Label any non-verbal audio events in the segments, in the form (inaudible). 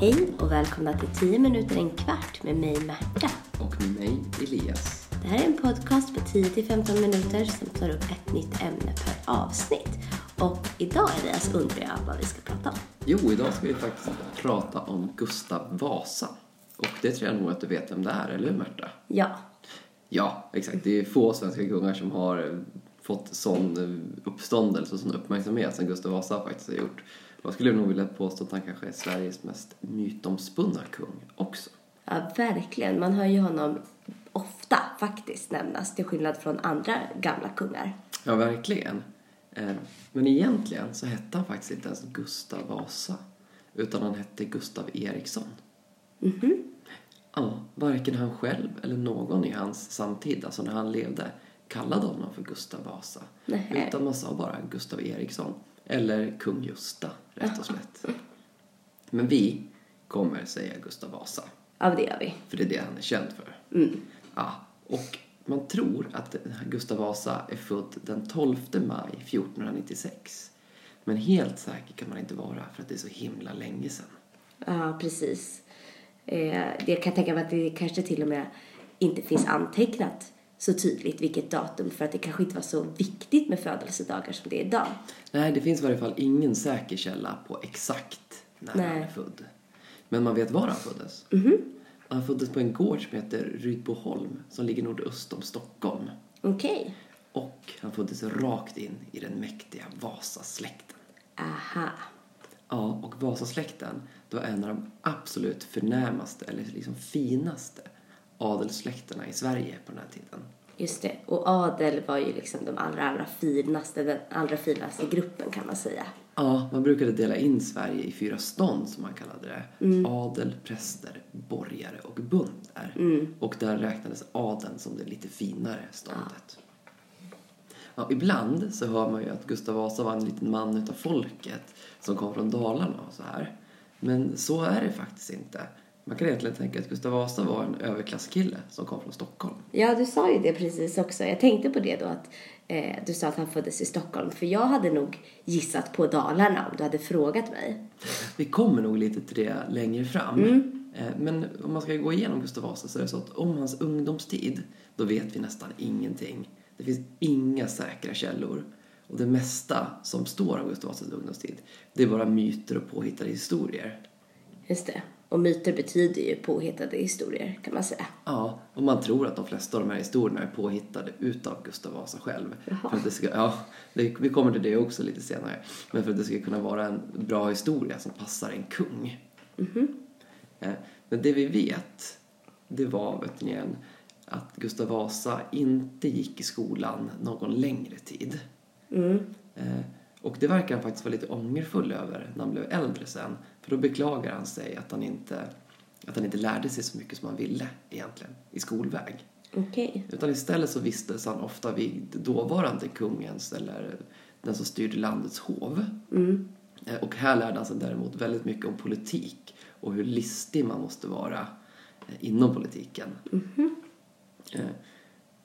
Hej och välkomna till 10 minuter en kvart med mig Märta. Och med mig, Elias. Det här är en podcast på 10-15 minuter som tar upp ett nytt ämne per avsnitt. Och idag Elias undrar jag vad vi ska prata om. Jo, idag ska vi faktiskt prata om Gustav Vasa. Och det tror jag nog att du vet vem det är, eller hur Märta? Ja, Ja, exakt. Det är få svenska kungar som har fått sån uppståndelse och sån uppmärksamhet som Gustav Vasa faktiskt har gjort. Jag skulle nog vilja påstå att han kanske är Sveriges mest mytomspunna kung också. ja verkligen. Man hör ju honom ofta faktiskt nämnas till skillnad från andra gamla kungar. Ja, verkligen. Eh, Men egentligen så hette han faktiskt inte ens Gustav Vasa, utan han hette Gustav Eriksson. Ja, varken han själv eller någon i hans samtid, alltså när han levde, kallade honom för Gustav Vasa. Nähä. Utan man sa bara Gustav Eriksson. Eller kung Gösta, rätt och slätt. (laughs) Men vi kommer säga Gustav Vasa. Ja, det gör vi. För det är det han är känd för. Ja, och man tror att Gustav Vasa är född den 12 maj 1496. Men helt säker kan man inte vara för att det är så himla länge sedan. Ja, precis. Eh, det kan jag tänka mig att det kanske till och med inte finns antecknat så tydligt vilket datum för att det kanske inte var så viktigt med födelsedagar som det är idag. Nej, det finns i varje fall ingen säker källa på exakt när han Nej. är född. Men man vet var han föddes. Han föddes på en gård som heter Rydboholm som ligger nordöst om Stockholm. Okej. Och han föddes rakt in i den mäktiga Vasasläkten. Aha. Ja, och Vasasläkten det var en av de absolut förnämaste, eller liksom finaste, adelssläkterna i Sverige på den här tiden. Just det. Och adel var ju liksom de allra, allra finaste, den allra finaste gruppen kan man säga. Ja, man brukade dela in Sverige i fyra stånd som man kallade det. Adel, präster, borgare och bönder. Och där räknades adeln som det lite finare ståndet. Ja, ibland så hör man ju att Gustav Vasa var en liten man utav folket som kom från Dalarna och så här. Men så är det faktiskt inte. Man kan egentligen tänka att Gustav Vasa var en överklasskille som kom från Stockholm. Ja, du sa ju det precis också. Jag tänkte på det då att eh, du sa att han föddes i Stockholm. För jag hade nog gissat på Dalarna om du hade frågat mig. Vi kommer nog lite till det längre fram. Eh, Men om man ska gå igenom Gustav Vasa så är det så att om hans ungdomstid, då vet vi nästan ingenting. Det finns inga säkra källor. Och det mesta som står om Gustav Vasas ungdomstid, det är bara myter och påhittade historier. Just det. Och myter betyder ju påhittade historier kan man säga. Ja, och man tror att de flesta av de här historierna är påhittade utav Gustav Vasa själv. För att det ska, ja, det, vi kommer till det också lite senare. Men för att det ska kunna vara en bra historia som passar en kung. Eh, Men det vi vet, det var vet ni, att Gustav Vasa inte gick i skolan någon längre tid. Eh, Och det verkar han faktiskt vara lite ångerfull över när han blev äldre sen. För då beklagar han sig att han inte, att han inte lärde sig så mycket som han ville egentligen i skolväg. Okej. Utan istället så vistades han ofta vid dåvarande kungens eller den som styrde landets hov. Eh, Och här lärde han sig däremot väldigt mycket om politik och hur listig man måste vara eh, inom politiken. Eh,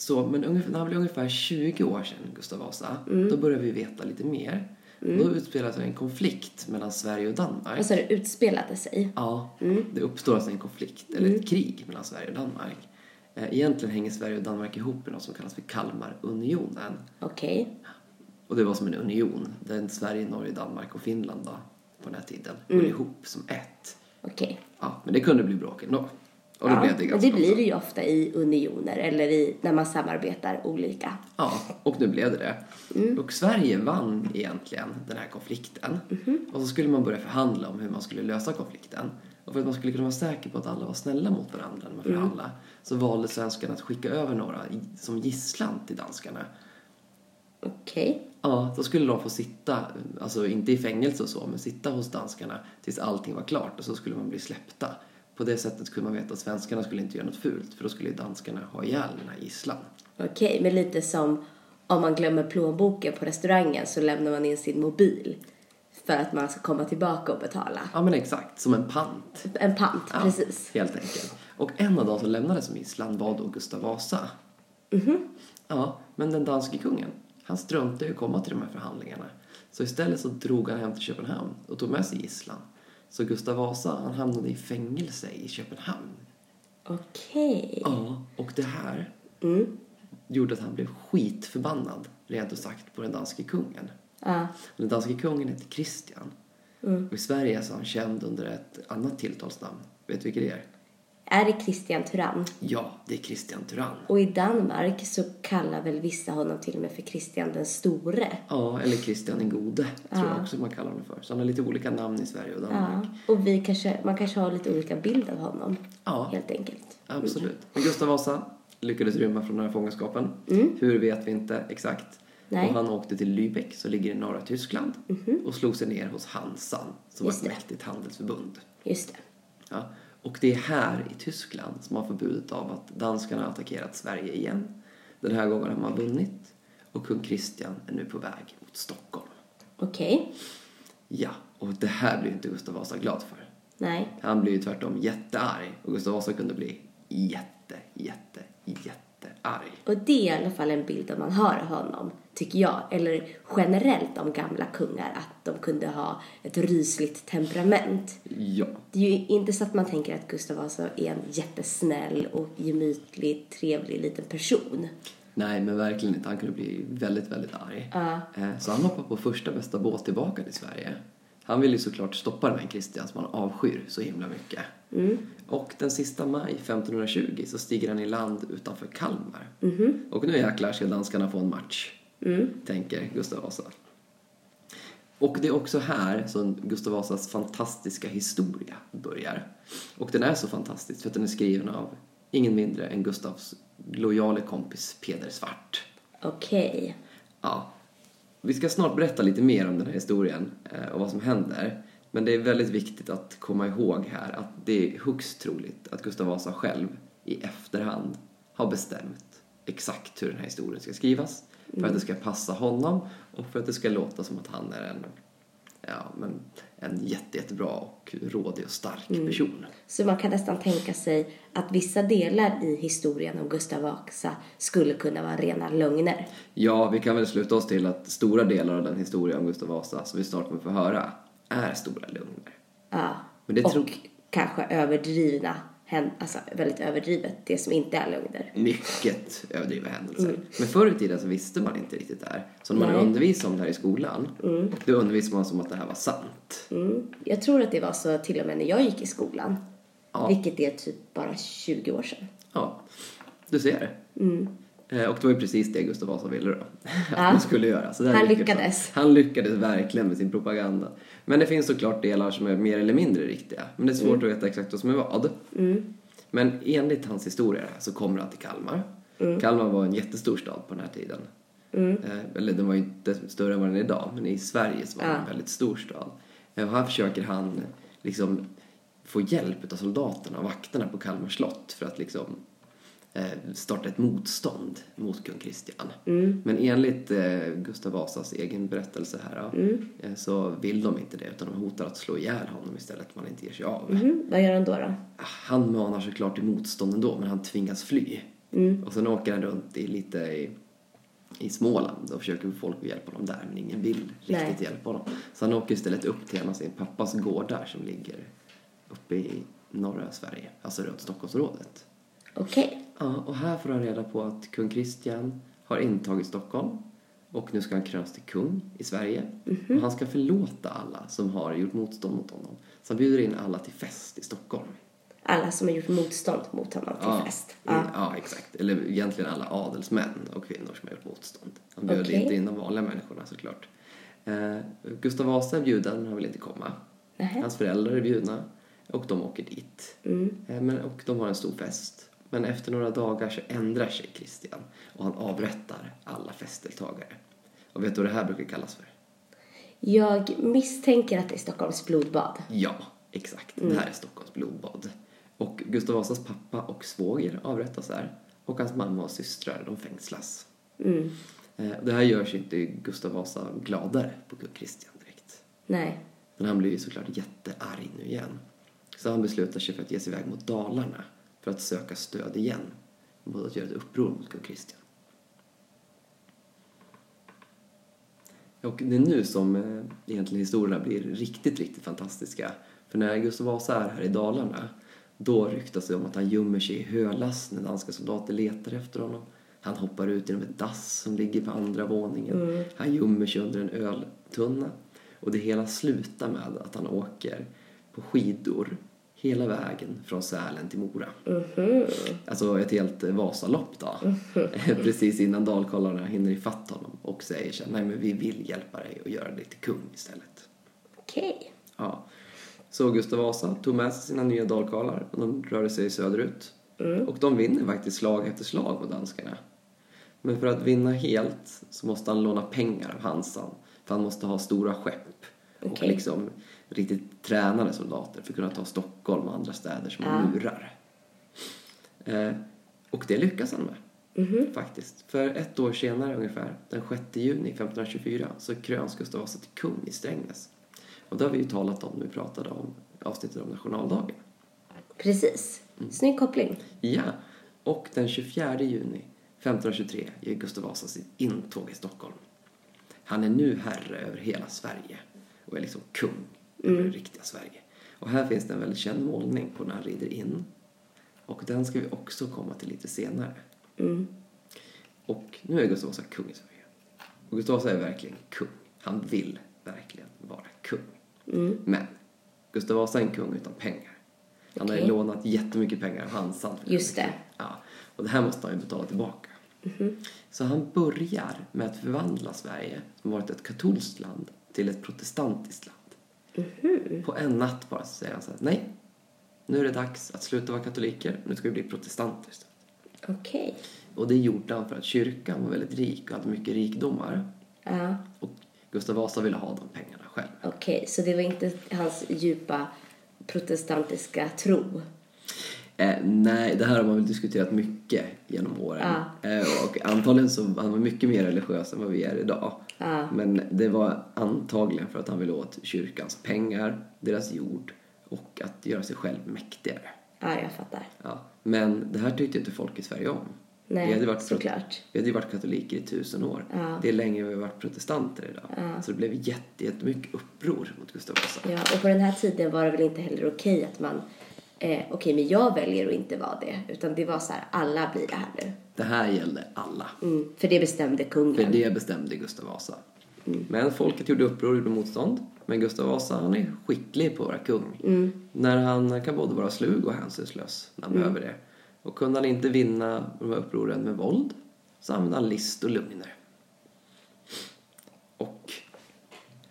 Så, men ungefär, när han blev ungefär 20 år sedan, Gustav Vasa, då började vi veta lite mer. Då utspelade sig en konflikt mellan Sverige och Danmark. Vad sa du? Utspelade sig? Ja, det uppstår alltså en konflikt, eller ett krig mellan Sverige och Danmark. Eh, Egentligen hänger Sverige och Danmark ihop i något som kallas för Kalmarunionen. Okej. Och det var som en union, där Sverige, Norge, Danmark och Finland då, på den här tiden höll ihop som ett. Okej. Ja, men det kunde bli bråk ändå. Och då Ja, blev det ganska det blir det ju ofta i unioner eller i, när man samarbetar olika. Ja, och nu blev det det. Mm. Och Sverige vann egentligen den här konflikten. Mhm. Och så skulle man börja förhandla om hur man skulle lösa konflikten. Och för att man skulle kunna vara säker på att alla var snälla mot varandra när man Mm. förhandlade så valde svenskarna att skicka över några som gisslan till danskarna. Okej. Ja, då skulle de få sitta, alltså inte i fängelse och så, men sitta hos danskarna tills allting var klart och så skulle man bli släppta. På det sättet kunde man veta att svenskarna skulle inte göra något fult för då skulle ju danskarna ha ihjäl den här gisslan. Okej, men lite som om man glömmer plånboken på restaurangen så lämnar man in sin mobil för att man ska komma tillbaka och betala. Ja men exakt, som en pant. En pant, Ja, precis. Helt enkelt. Och en av de som lämnades som gisslan var då Gustav Vasa. Ja, men den danske kungen, han struntade att komma till de här förhandlingarna. Så istället så drog han hem till Köpenhamn och tog med sig gisslan. Så Gustav Vasa, han hamnade i fängelse i Köpenhamn. Okej. Ja, och det här Mm. gjorde att han blev skitförbannad, rent ut sagt, på den danske kungen. Ja. Den danske kungen hette Kristian. Mm. Och i Sverige så är han känd under ett annat tilltalsnamn. Vet du vilket det är? Är det Christian Tyrann? Ja, det är Kristian Tyrann. Och i Danmark så kallar väl vissa honom till och med för Kristian den store. Ja, eller Kristian den gode, tror jag också man kallar honom för. Så han har lite olika namn i Sverige och Danmark. Ja. Och vi kanske, man kanske har lite olika bild av honom. Ja. Helt enkelt. Absolut. Men Gustav Vasa lyckades rymma från den här fångenskapen. Hur vet vi inte exakt. Mm. Nej. Och han åkte till Lübeck, som ligger i norra Tyskland, och slog sig ner hos Hansan, som var Just ett det. mäktigt handelsförbund. Just det. Ja. Och det är här i Tyskland som har förbudet av att danskarna har attackerat Sverige igen. Den här gången har man vunnit och kung Kristian är nu på väg mot Stockholm. Okej. Ja, och det här blir inte Gustav Vasa glad för. Nej. Han blir ju tvärtom jättearg och Gustav Vasa kunde bli jätte, jätte, jättearg. Och det är i alla fall en bild man har av honom, tycker jag. Eller generellt om gamla kungar, att de kunde ha ett rysligt temperament. Ja, Det är ju inte så att man tänker att Gustav Vasa är en jättesnäll och gemytlig, trevlig liten person. nej men verkligen inte. Han kunde bli väldigt, väldigt arg. Eh, Så han hoppade på första bästa båt tillbaka till Sverige. Han vill ju såklart stoppa den här Kristian som han avskyr så himla mycket. Och den sista maj 1520 så stiger han i land utanför Kalmar. Och nu jäklar ska danskarna få en match, tänker Gustav Vasa. Och det är också här som Gustav Vasas fantastiska historia börjar. Och den är så fantastisk för att den är skriven av ingen mindre än Gustavs lojale kompis Peder Svart. Okej. Ja, vi ska snart berätta lite mer om den här historien eh, och vad som händer. Men det är väldigt viktigt att komma ihåg här att det är högst troligt att Gustav Vasa själv i efterhand har bestämt exakt hur den här historien ska skrivas. För att det ska passa honom och för att det ska låta som att han är en, ja, men en jätte, jättebra och rådig och stark person. Så man kan nästan tänka sig att vissa delar i historien om Gustav Vasa skulle kunna vara rena lögner. Ja, vi kan väl sluta oss till att stora delar av den historia om Gustav Vasa som vi snart kommer få höra är stora lögner. Ja. Men det och tror- kanske överdrivna, hän- alltså väldigt överdrivet, det som inte är lögner. mycket överdrivna händelser. Men förr i tiden så visste man inte riktigt det här. Så när man Nej. undervisade om det här i skolan, då undervisade man som att det här var sant. Mm. Jag tror att det var så till och med när jag gick i skolan. Ja. Vilket är typ bara 20 år sedan. Ja, du ser. Eh, Och det var ju precis det Gustav Vasa ville då. (laughs) Att Ja. man skulle göra. Så Han lyckades. Han. lyckades verkligen med sin propaganda. Men det finns såklart delar som är mer eller mindre riktiga. Men det är svårt att veta exakt vad som är vad. Men enligt hans historia så kommer han till Kalmar. Kalmar var en jättestor stad på den här tiden. Eh, Eller den var ju inte större än vad den är idag, men i Sverige så var det en väldigt stor stad. Eh, Och här försöker han liksom få hjälp av soldaterna och vakterna på Kalmar slott för att liksom eh, starta ett motstånd mot kung Kristian. Men enligt eh, Gustav Vasas egen berättelse här ja, eh, så vill de inte det utan de hotar att slå ihjäl honom istället om han inte ger sig av. Mm. Vad gör han då? då? Han manar såklart till motstånd ändå, men han tvingas fly. Och sen åker han runt i lite i, i Småland och försöker få folk att hjälpa honom där, men ingen vill riktigt Nej. hjälpa honom. Så han åker istället upp till en av sin pappas gårdar som ligger uppe i norra Sverige, alltså runt Stockholmsområdet. Okej. Ja, och här får han reda på att kung Kristian har intagit Stockholm och nu ska han krönas till kung i Sverige. Och han ska förlåta alla som har gjort motstånd mot honom. Så han bjuder in alla till fest i Stockholm. Alla som har gjort motstånd mot honom till Ja, fest. ja. ja, exakt. Eller egentligen alla adelsmän och kvinnor som har gjort motstånd. Han bjöd Okej. inte in de vanliga människorna såklart. Eh, Gustav Vasa är bjuden, han vill inte komma. Nähä. Hans föräldrar är bjudna och de åker dit. Mm. Eh, men, och de har en stor fest. Men efter några dagar så ändrar sig Kristian och han avrättar alla festdeltagare. Och vet du vad det här brukar kallas för? Jag misstänker att det är Stockholms blodbad. Ja, exakt. Det här är Stockholms blodbad. Och Gustav Vasas pappa och svåger avrättas här. Och hans mamma och systrar, de fängslas. Mm. Eh, Det här gör sig inte Gustav Vasa gladare på kung Kristian direkt. Nej. Men han blir ju såklart jättearg nu igen. Så han beslutar sig för att ge sig iväg mot Dalarna för att söka stöd igen. Mot att göra ett uppror mot kung Kristian. Och det är nu som eh, egentligen historierna blir riktigt, riktigt fantastiska. För när Gustav Vasa är här i Dalarna då ryktas det om att han gömmer sig i hölass när danska soldater letar efter honom. Han hoppar ut genom ett dass som ligger på andra våningen. Han gömmer sig under en öltunna. Och det hela slutar med att han åker på skidor hela vägen från Sälen till Mora. Alltså ett helt Vasalopp då. (laughs) Precis innan dalkollarna hinner ifatt honom och säger så här, nej men vi vill hjälpa dig och göra dig till kung istället. Okej. Ja. Så Gustav Vasa tog med sig sina nya dalkarlar och de rörde sig söderut. Och de vinner faktiskt slag efter slag mot danskarna. Men för att vinna helt så måste han låna pengar av Hansan. För han måste ha stora skepp. Och Okej. liksom riktigt tränade soldater för att kunna ta Stockholm och andra städer som Ja. murar. Eh, och det lyckas han med. Faktiskt. För ett år senare ungefär, den 6 juni 1524, så kröns Gustav Vasa till kung i Strängnäs. Och det har vi ju talat om när vi pratade om avsnittet om nationaldagen. Precis. Mm. Snygg koppling. Ja, och den 24 juni 1523 gör Gustav Vasa sitt intåg i Stockholm. Han är nu herre över hela Sverige och är liksom kung över det riktiga Sverige. Och här finns det en väldigt känd målning på när han rider in. Och den ska vi också komma till lite senare. Och nu är Gustav Vasa kung i Sverige. Och Gustav Vasa är verkligen kung. Han vill verkligen vara kung. Men Gustav Vasa är en kung utan pengar. Han har ju lånat jättemycket pengar av Hansan. Just det. Ja, och det här måste han ju betala tillbaka. Så han börjar med att förvandla Sverige, som varit ett katolskt land, till ett protestantiskt land. På en natt bara så säger han så här, nej, nu är det dags att sluta vara katoliker, nu ska vi bli protestanter istället. Okej. Och det gjorde han för att kyrkan var väldigt rik och hade mycket rikdomar. Ja. Och Gustav Vasa ville ha de pengarna själv. Okej, så det var inte hans djupa protestantiska tro? Eh, nej, det här har man väl diskuterat mycket genom åren. Eh, och antagligen så han var mycket mer religiös än vad vi är idag. Ja. Men det var antagligen för att han ville åt kyrkans pengar, deras jord och att göra sig själv mäktigare. Ja, jag fattar. Ja. Men det här tyckte inte folk i Sverige om. Nej, vi hade varit, såklart. Vi hade ju varit katoliker i tusen år. Ja. Det är längre vi har varit protestanter idag. Så det blev jätte, jättemycket uppror mot Gustav Vasa. Ja, och på den här tiden var det väl inte heller okej att man, eh, okej men jag väljer att inte vara det. Utan det var så här, alla blir det här nu. Det här gällde alla. Mm, för det bestämde kungen. För det bestämde Gustav Vasa. Men folket gjorde uppror och gjorde motstånd. Men Gustav Vasa han är skicklig på att vara kung. När han kan både vara slug och hänsynslös när han behöver det. Och kunde han inte vinna de här upproren med våld så använde han list och lögner. Och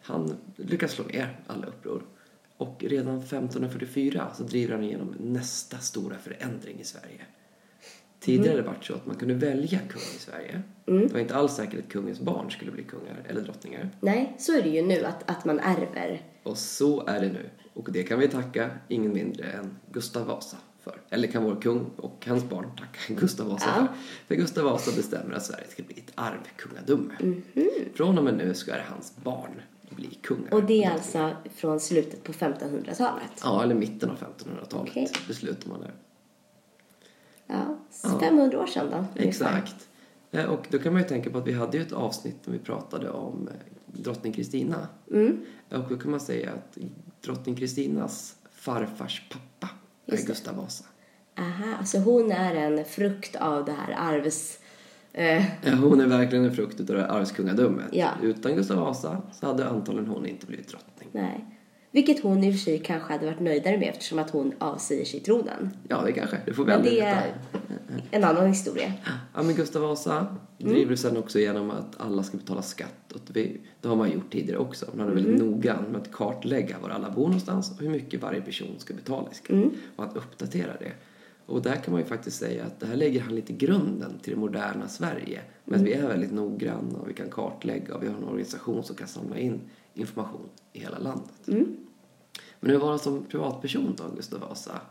han lyckas slå ner alla uppror. Och redan 1544 så driver han igenom nästa stora förändring i Sverige. Tidigare hade det varit så att man kunde välja kung i Sverige. Det var inte alls säkert att kungens barn skulle bli kungar eller drottningar. Nej, så är det ju nu att, att man ärver. Och så är det nu. Och det kan vi tacka ingen mindre än Gustav Vasa för. Eller kan vår kung och hans barn tacka (laughs) Gustav Vasa Ja. för. För Gustav Vasa bestämmer att Sverige ska bli ett arvkungadöme. Från och med nu ska det hans barn bli kungar. Och det är alltså från slutet på 1500-talet. Ja, eller mitten av 1500-talet Okej. beslutar man det. Ja, 500 år sedan då. Exakt. Eh, Och då kan man ju tänka på att vi hade ju ett avsnitt där vi pratade om eh, drottning Kristina. Mm. Och då kan man säga att drottning Kristinas farfars pappa är. Gustav Vasa. Aha, alltså hon är en frukt av det här arvs... Eh, Ja, hon är verkligen en frukt av det arvskungadömet. Ja. Utan Gustav Vasa så hade antagligen hon inte blivit drottning. nej. Vilket hon i och för sig kanske hade varit nöjdare med eftersom att hon avsäger sig tronen. Ja, det kanske. Det får vi Men aldrig det veta. är en annan historia. Ja, men Gustav Vasa driver sen också igenom att alla ska betala skatt. Och det, har man gjort tidigare också. Man är väldigt noggrann med att kartlägga var alla bor någonstans och hur mycket varje person ska betala i skatt. Och att uppdatera det. Och där kan man ju faktiskt säga att det här lägger han lite grunden till det moderna Sverige. Men vi är väldigt noggranna och vi kan kartlägga och vi har en organisation som kan samla in information i hela landet. Men hur var han som privatperson då, Gustav Vasa?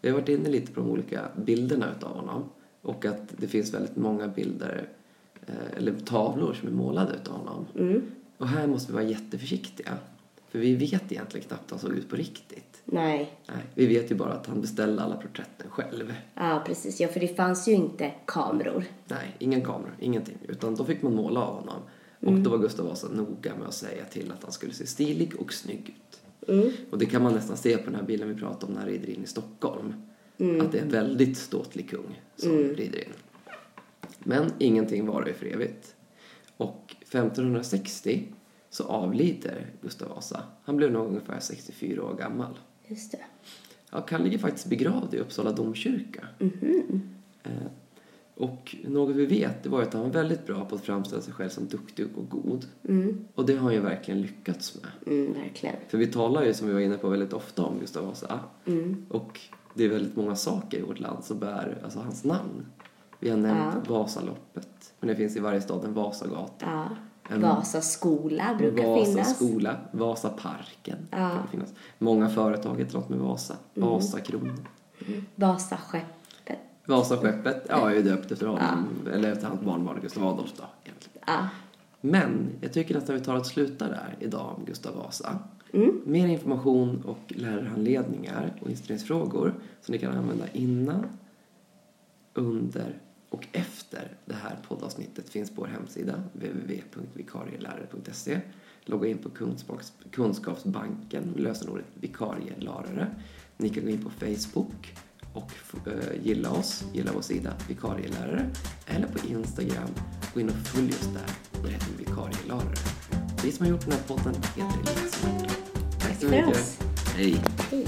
Vi har varit inne lite på de olika bilderna utav honom. Och att det finns väldigt många bilder, eh, eller tavlor som är målade utav honom. Och här måste vi vara jätteförsiktiga. För vi vet egentligen knappt hur han såg ut på riktigt. Nej. Nej, vi vet ju bara att han beställde alla porträtten själv. Ja, precis. Ja, för det fanns ju inte kameror. Nej, ingen kamera, ingenting. Utan då fick man måla av honom. Och då var Gustav Vasa noga med att säga till att han skulle se stilig och snygg ut. Och det kan man nästan se på den här bilden vi pratade om när han rider in i Stockholm. Att det är en väldigt ståtlig kung som rider in. Men ingenting varar ju för evigt. Och 1560 så avlider Gustav Vasa. Han blev nog ungefär 64 år gammal. Just det. Ja, han ligger faktiskt begravd i Uppsala domkyrka. Eh, och något vi vet det var att han var väldigt bra på att framställa sig själv som duktig och god. Och det har han ju verkligen lyckats med. Mm, verkligen. För vi talar ju som vi var inne på väldigt ofta om Gustav Vasa. Och det är väldigt många saker i vårt land som bär alltså, hans namn. Vi har nämnt Vasaloppet. Men det finns i varje stad en Vasagata. Ja. En- Vasa skola brukar Vasa finnas. skola, Vasaparken Ja. Mm. kan finnas. Många företag heter något med Vasa. Vasakronan. Vasaskeppet. Vasaskeppet, ja, är ju döpt efter honom. Eller efter hans barnbarn Gustav Adolf då, egentligen. Ja. Men jag tycker nästan vi tar ett sluta där idag om Gustav Vasa. Mer information och lärarhandledningar och inspireringsfrågor som ni kan använda innan, under och efter det här poddavsnittet finns på vår hemsida www.vikarielärare.se. Logga in på kunskaps, Kunskapsbanken med lösenordet vikarielärare. Ni kan gå in på Facebook och eh, gilla oss, gilla vår sida vikarielärare eller på Instagram, gå in och följ oss där. Då heter vi vikarielärare. Vi som har gjort den här podden heter Martin. Tack så mycket. Hej. Hej.